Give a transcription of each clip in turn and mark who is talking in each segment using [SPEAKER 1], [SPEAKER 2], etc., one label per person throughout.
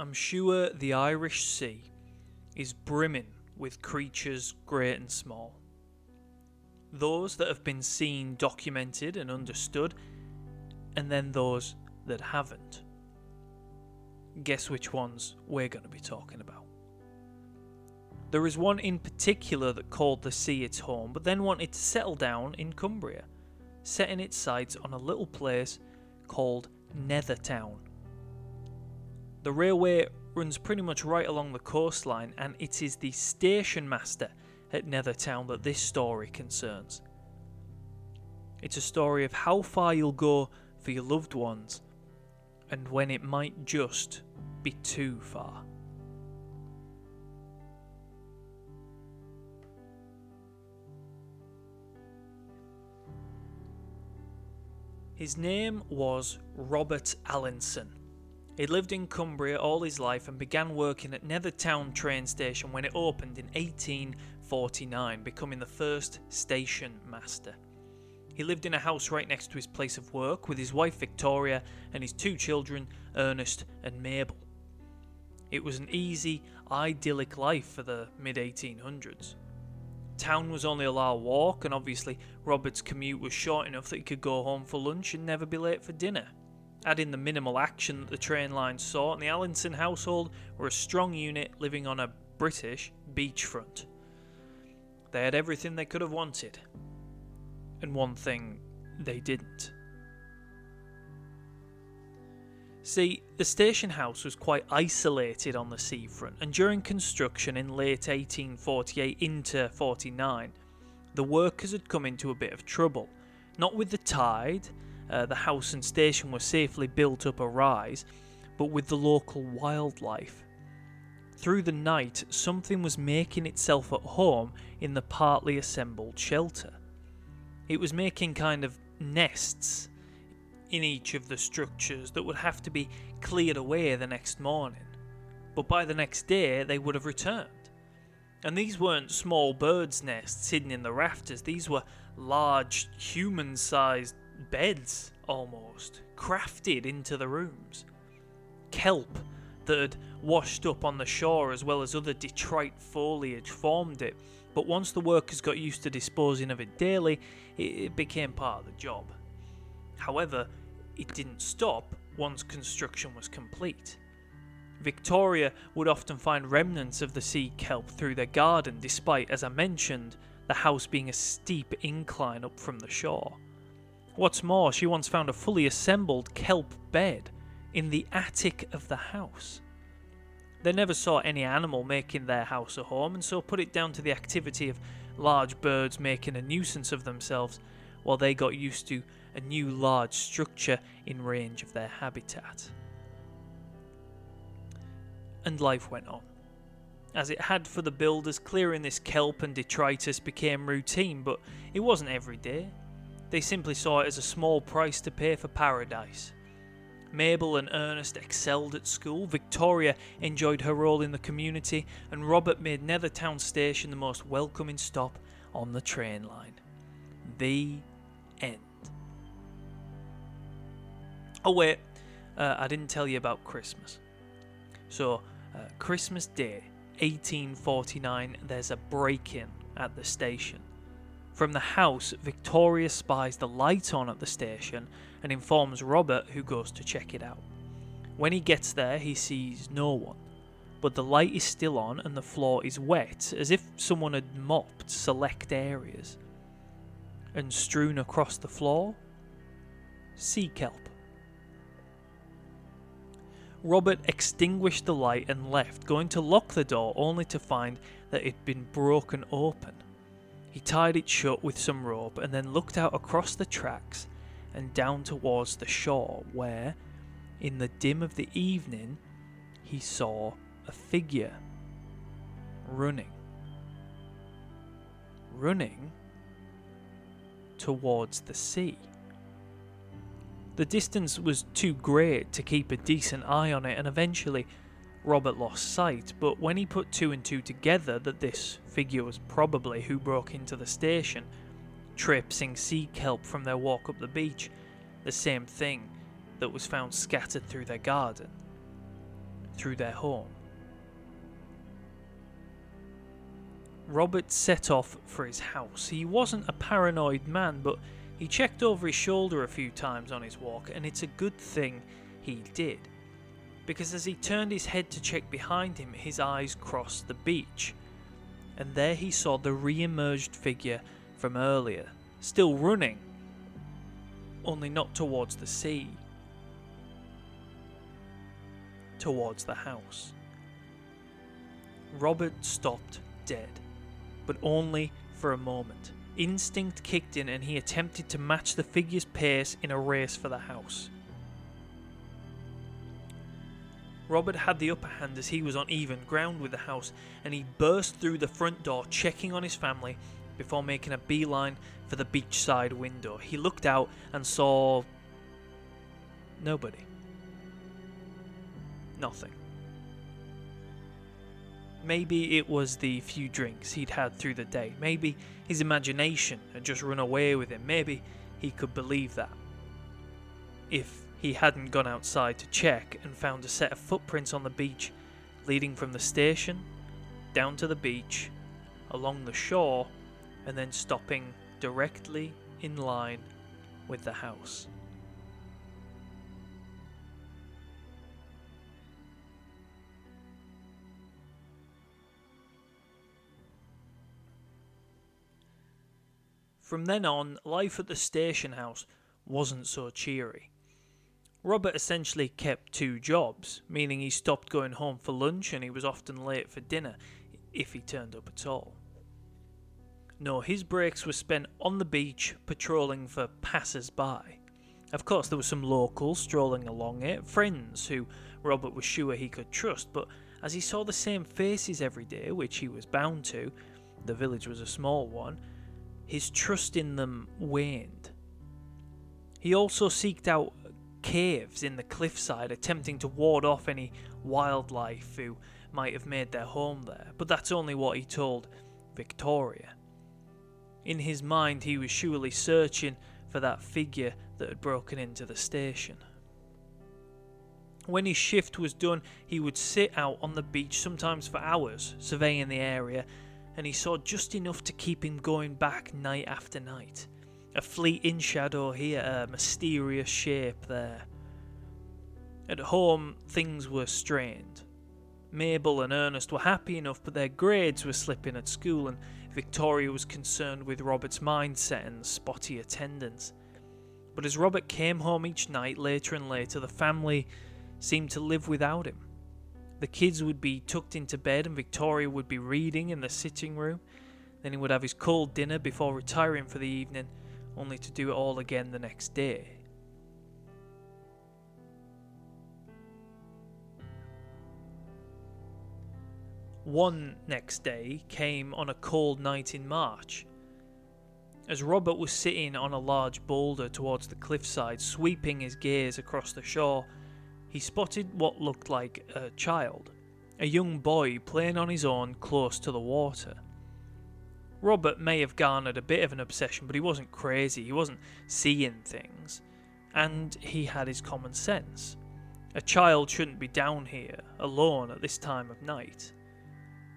[SPEAKER 1] I'm sure the Irish Sea is brimming with creatures great and small. Those that have been seen, documented, and understood, and then those that haven't. Guess which ones we're going to be talking about. There is one in particular that called the sea its home, but then wanted to settle down in Cumbria, setting its sights on a little place called Nethertown. The railway runs pretty much right along the coastline, and it is the station master at Nethertown that this story concerns. It's a story of how far you'll go for your loved ones, and when it might just be too far. His name was Robert Allinson. He lived in Cumbria all his life and began working at Nethertown train station when it opened in 1849, becoming the first station master. He lived in a house right next to his place of work with his wife Victoria and his two children, Ernest and Mabel. It was an easy, idyllic life for the mid 1800s. Town was only a little walk, and obviously Robert's commute was short enough that he could go home for lunch and never be late for dinner. Add in the minimal action that the train line saw, and the Allinson household were a strong unit living on a British beachfront. They had everything they could have wanted, and one thing they didn't. See, the station house was quite isolated on the seafront, and during construction in late 1848 into 49, the workers had come into a bit of trouble. Not with the tide, uh, the house and station were safely built up a rise, but with the local wildlife. Through the night, something was making itself at home in the partly assembled shelter. It was making kind of nests in each of the structures that would have to be cleared away the next morning. But by the next day, they would have returned. And these weren't small birds' nests hidden in the rafters, these were large, human sized beds almost, crafted into the rooms. Kelp that had washed up on the shore as well as other detrite foliage formed it, but once the workers got used to disposing of it daily, it became part of the job. However, it didn't stop once construction was complete. Victoria would often find remnants of the sea kelp through their garden, despite, as I mentioned, the house being a steep incline up from the shore. What's more, she once found a fully assembled kelp bed in the attic of the house. They never saw any animal making their house a home, and so put it down to the activity of large birds making a nuisance of themselves while they got used to a new large structure in range of their habitat. And life went on. As it had for the builders, clearing this kelp and detritus became routine, but it wasn't every day. They simply saw it as a small price to pay for paradise. Mabel and Ernest excelled at school, Victoria enjoyed her role in the community, and Robert made Nethertown Station the most welcoming stop on the train line. The end. Oh, wait, uh, I didn't tell you about Christmas. So, uh, Christmas Day, 1849, there's a break in at the station. From the house, Victoria spies the light on at the station and informs Robert, who goes to check it out. When he gets there, he sees no one, but the light is still on and the floor is wet, as if someone had mopped select areas. And strewn across the floor, sea kelp. Robert extinguished the light and left, going to lock the door only to find that it had been broken open. He tied it shut with some rope and then looked out across the tracks and down towards the shore, where, in the dim of the evening, he saw a figure running. Running towards the sea. The distance was too great to keep a decent eye on it, and eventually Robert lost sight. But when he put two and two together that this figure was probably who broke into the station, traipsing sea kelp from their walk up the beach, the same thing that was found scattered through their garden. through their home. Robert set off for his house. He wasn't a paranoid man, but he checked over his shoulder a few times on his walk, and it's a good thing he did. Because as he turned his head to check behind him, his eyes crossed the beach. And there he saw the re emerged figure from earlier, still running, only not towards the sea, towards the house. Robert stopped dead, but only for a moment. Instinct kicked in and he attempted to match the figure's pace in a race for the house. Robert had the upper hand as he was on even ground with the house, and he burst through the front door, checking on his family before making a beeline for the beachside window. He looked out and saw nobody. Nothing. Maybe it was the few drinks he'd had through the day. Maybe his imagination had just run away with him. Maybe he could believe that. If he hadn't gone outside to check and found a set of footprints on the beach leading from the station down to the beach, along the shore, and then stopping directly in line with the house. From then on, life at the station house wasn't so cheery. Robert essentially kept two jobs, meaning he stopped going home for lunch and he was often late for dinner, if he turned up at all. No, his breaks were spent on the beach patrolling for passers by. Of course, there were some locals strolling along it, friends who Robert was sure he could trust, but as he saw the same faces every day, which he was bound to, the village was a small one, his trust in them waned. He also seeked out caves in the cliffside, attempting to ward off any wildlife who might have made their home there, but that's only what he told Victoria. In his mind, he was surely searching for that figure that had broken into the station. When his shift was done, he would sit out on the beach, sometimes for hours, surveying the area and he saw just enough to keep him going back night after night. A fleeting shadow here, a mysterious shape there. At home, things were strained. Mabel and Ernest were happy enough, but their grades were slipping at school, and Victoria was concerned with Robert's mindset and spotty attendance. But as Robert came home each night, later and later, the family seemed to live without him. The kids would be tucked into bed and Victoria would be reading in the sitting room. Then he would have his cold dinner before retiring for the evening, only to do it all again the next day. One next day came on a cold night in March. As Robert was sitting on a large boulder towards the cliffside, sweeping his gaze across the shore, he spotted what looked like a child, a young boy playing on his own close to the water. Robert may have garnered a bit of an obsession, but he wasn't crazy, he wasn't seeing things, and he had his common sense. A child shouldn't be down here, alone at this time of night,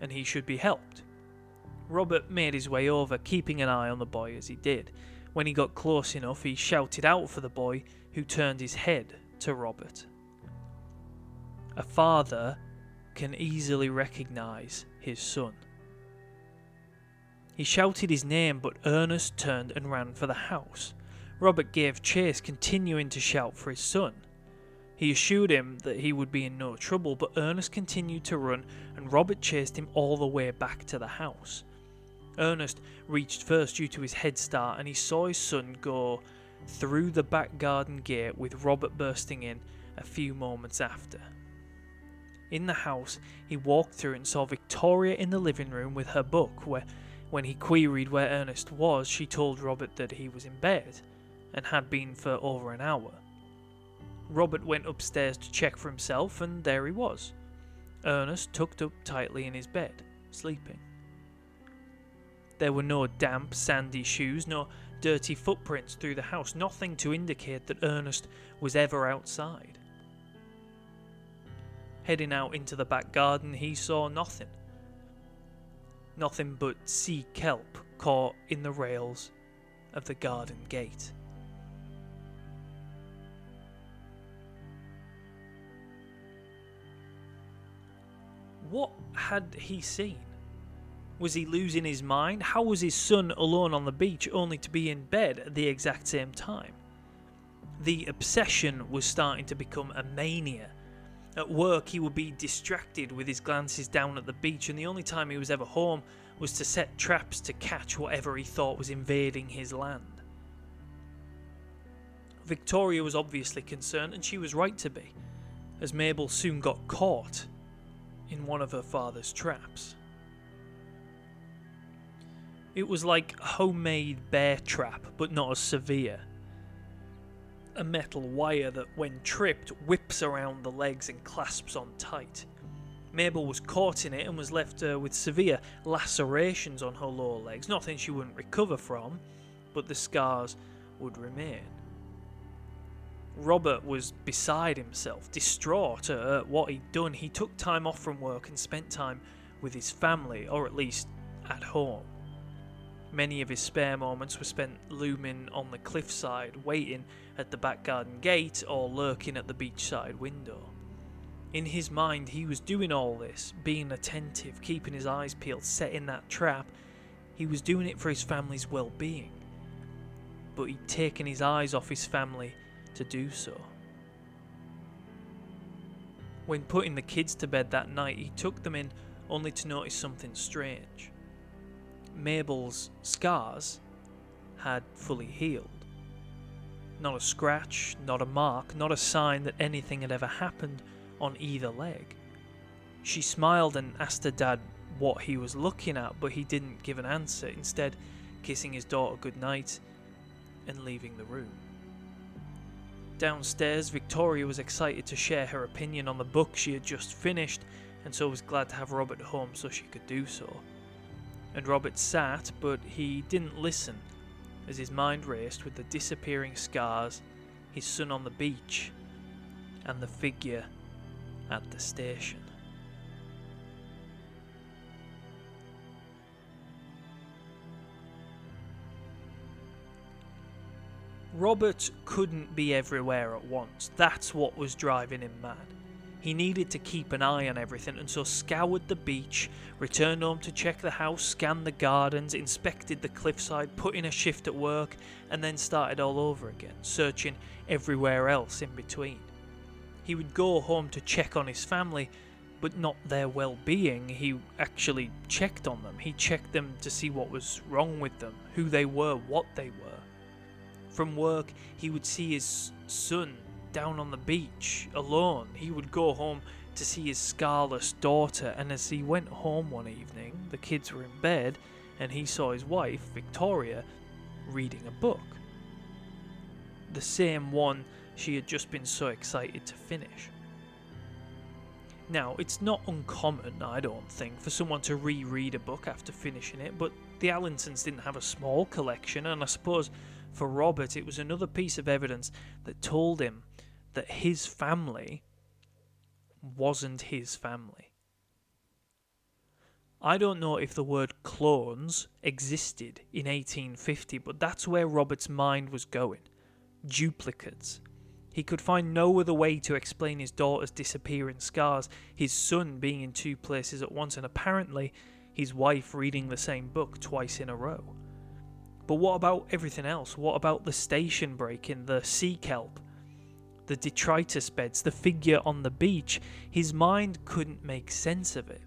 [SPEAKER 1] and he should be helped. Robert made his way over, keeping an eye on the boy as he did. When he got close enough, he shouted out for the boy, who turned his head to Robert. A father can easily recognize his son. He shouted his name, but Ernest turned and ran for the house. Robert gave chase, continuing to shout for his son. He assured him that he would be in no trouble, but Ernest continued to run, and Robert chased him all the way back to the house. Ernest reached first due to his head start, and he saw his son go through the back garden gate with Robert bursting in a few moments after. In the house, he walked through and saw Victoria in the living room with her book, where when he queried where Ernest was, she told Robert that he was in bed and had been for over an hour. Robert went upstairs to check for himself, and there he was. Ernest tucked up tightly in his bed, sleeping. There were no damp, sandy shoes, nor dirty footprints through the house, nothing to indicate that Ernest was ever outside. Heading out into the back garden, he saw nothing. Nothing but sea kelp caught in the rails of the garden gate. What had he seen? Was he losing his mind? How was his son alone on the beach only to be in bed at the exact same time? The obsession was starting to become a mania. At work, he would be distracted with his glances down at the beach, and the only time he was ever home was to set traps to catch whatever he thought was invading his land. Victoria was obviously concerned, and she was right to be, as Mabel soon got caught in one of her father's traps. It was like a homemade bear trap, but not as severe. A metal wire that, when tripped, whips around the legs and clasps on tight. Mabel was caught in it and was left uh, with severe lacerations on her lower legs. Nothing she wouldn't recover from, but the scars would remain. Robert was beside himself, distraught at what he'd done. He took time off from work and spent time with his family, or at least at home. Many of his spare moments were spent looming on the cliffside, waiting at the back garden gate, or lurking at the beachside window. In his mind, he was doing all this, being attentive, keeping his eyes peeled, setting that trap. He was doing it for his family's well being. But he'd taken his eyes off his family to do so. When putting the kids to bed that night, he took them in only to notice something strange. Mabel's scars had fully healed. Not a scratch, not a mark, not a sign that anything had ever happened on either leg. She smiled and asked her dad what he was looking at, but he didn't give an answer, instead, kissing his daughter goodnight and leaving the room. Downstairs, Victoria was excited to share her opinion on the book she had just finished, and so was glad to have Robert home so she could do so. And Robert sat, but he didn't listen, as his mind raced with the disappearing scars, his son on the beach, and the figure at the station. Robert couldn't be everywhere at once. That's what was driving him mad. He needed to keep an eye on everything and so scoured the beach, returned home to check the house, scanned the gardens, inspected the cliffside, put in a shift at work, and then started all over again, searching everywhere else in between. He would go home to check on his family, but not their well being. He actually checked on them. He checked them to see what was wrong with them, who they were, what they were. From work, he would see his son down on the beach alone. He would go home to see his scarless daughter, and as he went home one evening, the kids were in bed, and he saw his wife, Victoria, reading a book. The same one she had just been so excited to finish. Now, it's not uncommon, I don't think, for someone to reread a book after finishing it, but the Allinsons didn't have a small collection, and I suppose for Robert, it was another piece of evidence that told him that his family wasn't his family. I don't know if the word clones existed in 1850, but that's where Robert's mind was going. Duplicates. He could find no other way to explain his daughter's disappearing scars, his son being in two places at once, and apparently his wife reading the same book twice in a row. But what about everything else? What about the station breaking, the sea kelp, the detritus beds, the figure on the beach? His mind couldn't make sense of it.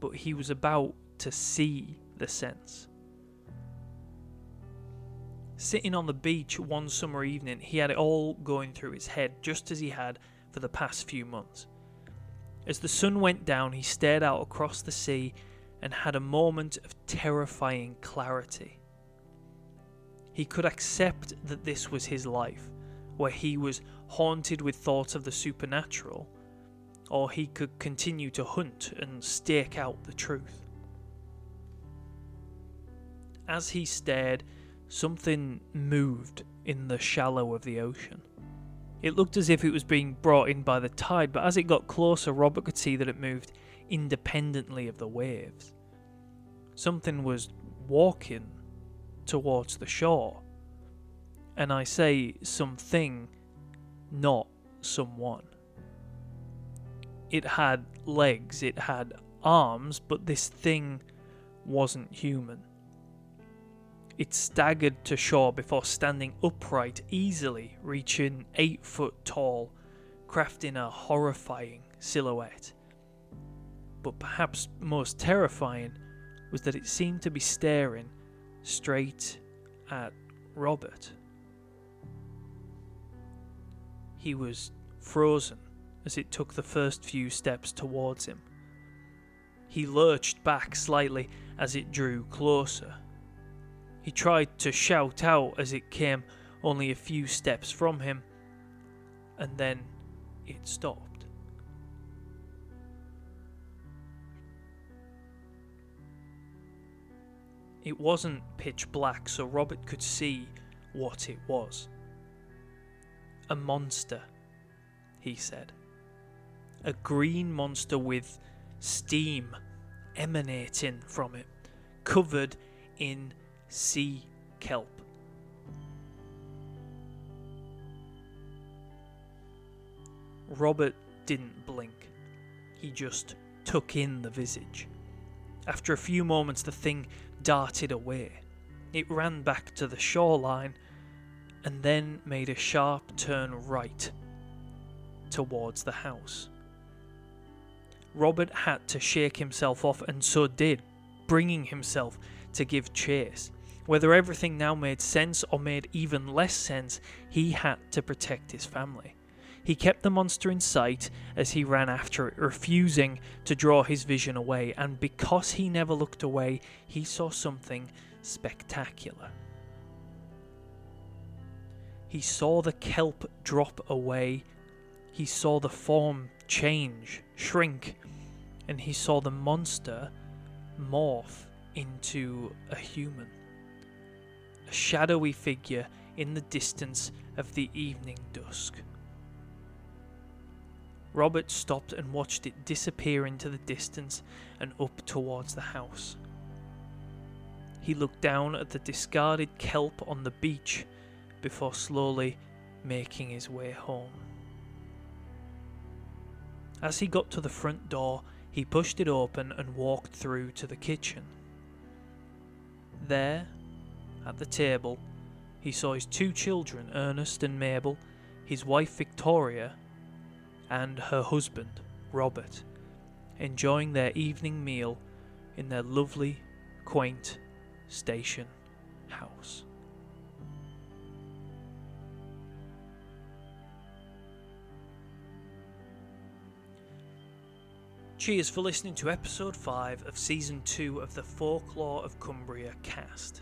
[SPEAKER 1] But he was about to see the sense. Sitting on the beach one summer evening, he had it all going through his head, just as he had for the past few months. As the sun went down, he stared out across the sea and had a moment of terrifying clarity. He could accept that this was his life, where he was haunted with thoughts of the supernatural, or he could continue to hunt and stake out the truth. As he stared, something moved in the shallow of the ocean. It looked as if it was being brought in by the tide, but as it got closer, Robert could see that it moved independently of the waves. Something was walking towards the shore. And I say something, not someone. It had legs, it had arms, but this thing wasn't human. It staggered to shore before standing upright easily, reaching eight foot tall, crafting a horrifying silhouette. But perhaps most terrifying was that it seemed to be staring straight at Robert. He was frozen as it took the first few steps towards him. He lurched back slightly as it drew closer. He tried to shout out as it came only a few steps from him, and then it stopped. It wasn't pitch black, so Robert could see what it was. A monster, he said. A green monster with steam emanating from it, covered in sea kelp. Robert didn't blink. He just took in the visage. After a few moments, the thing darted away. It ran back to the shoreline and then made a sharp turn right towards the house. Robert had to shake himself off, and so did, bringing himself to give chase. Whether everything now made sense or made even less sense, he had to protect his family. He kept the monster in sight as he ran after it, refusing to draw his vision away, and because he never looked away, he saw something spectacular. He saw the kelp drop away, he saw the form change, shrink, and he saw the monster morph into a human a shadowy figure in the distance of the evening dusk. Robert stopped and watched it disappear into the distance and up towards the house. He looked down at the discarded kelp on the beach before slowly making his way home. As he got to the front door, he pushed it open and walked through to the kitchen. There, at the table, he saw his two children, Ernest and Mabel, his wife Victoria, and her husband, Robert, enjoying their evening meal in their lovely, quaint station Cheers for listening to episode 5 of season 2 of the Folklore of Cumbria cast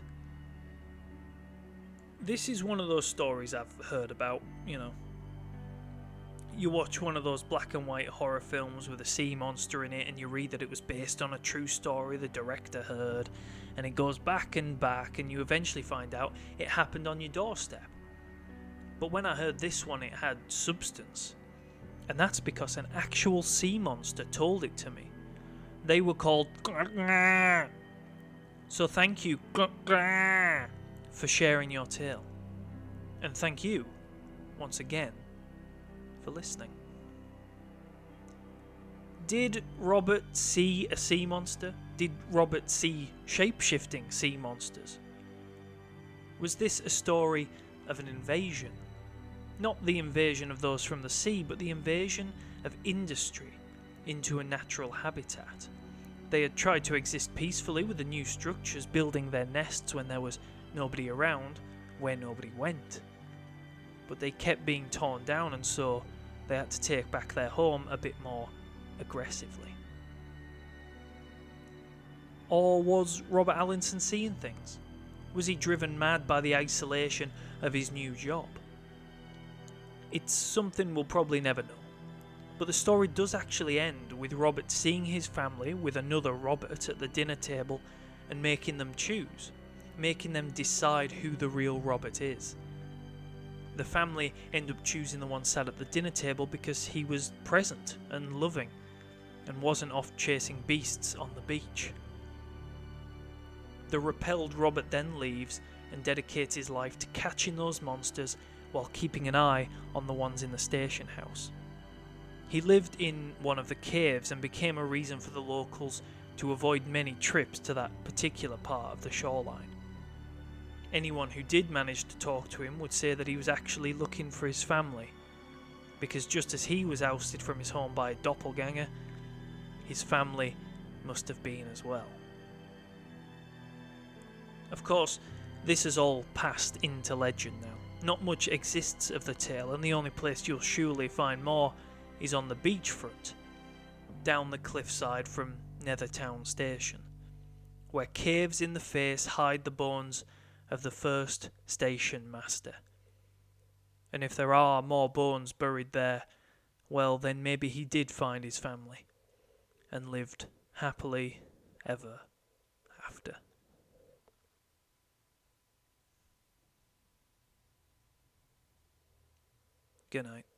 [SPEAKER 1] this is one of those stories I've heard about, you know. You watch one of those black and white horror films with a sea monster in it, and you read that it was based on a true story the director heard, and it goes back and back, and you eventually find out it happened on your doorstep. But when I heard this one, it had substance. And that's because an actual sea monster told it to me. They were called. So thank you for sharing your tale. And thank you, once again, for listening. Did Robert see a sea monster? Did Robert see shape shifting sea monsters? Was this a story of an invasion? Not the invasion of those from the sea, but the invasion of industry into a natural habitat. They had tried to exist peacefully with the new structures, building their nests when there was nobody around, where nobody went. But they kept being torn down, and so they had to take back their home a bit more aggressively. Or was Robert Allinson seeing things? Was he driven mad by the isolation of his new job? It's something we'll probably never know. But the story does actually end with Robert seeing his family with another Robert at the dinner table and making them choose making them decide who the real Robert is. The family end up choosing the one sat at the dinner table because he was present and loving and wasn't off chasing beasts on the beach. The repelled Robert then leaves and dedicates his life to catching those monsters while keeping an eye on the ones in the station house. He lived in one of the caves and became a reason for the locals to avoid many trips to that particular part of the shoreline. Anyone who did manage to talk to him would say that he was actually looking for his family, because just as he was ousted from his home by a doppelganger, his family must have been as well. Of course, this has all passed into legend now. Not much exists of the tale, and the only place you'll surely find more is on the beachfront, down the cliffside from Nethertown Station, where caves in the face hide the bones of the first station master. And if there are more bones buried there, well, then maybe he did find his family and lived happily ever after. Good night.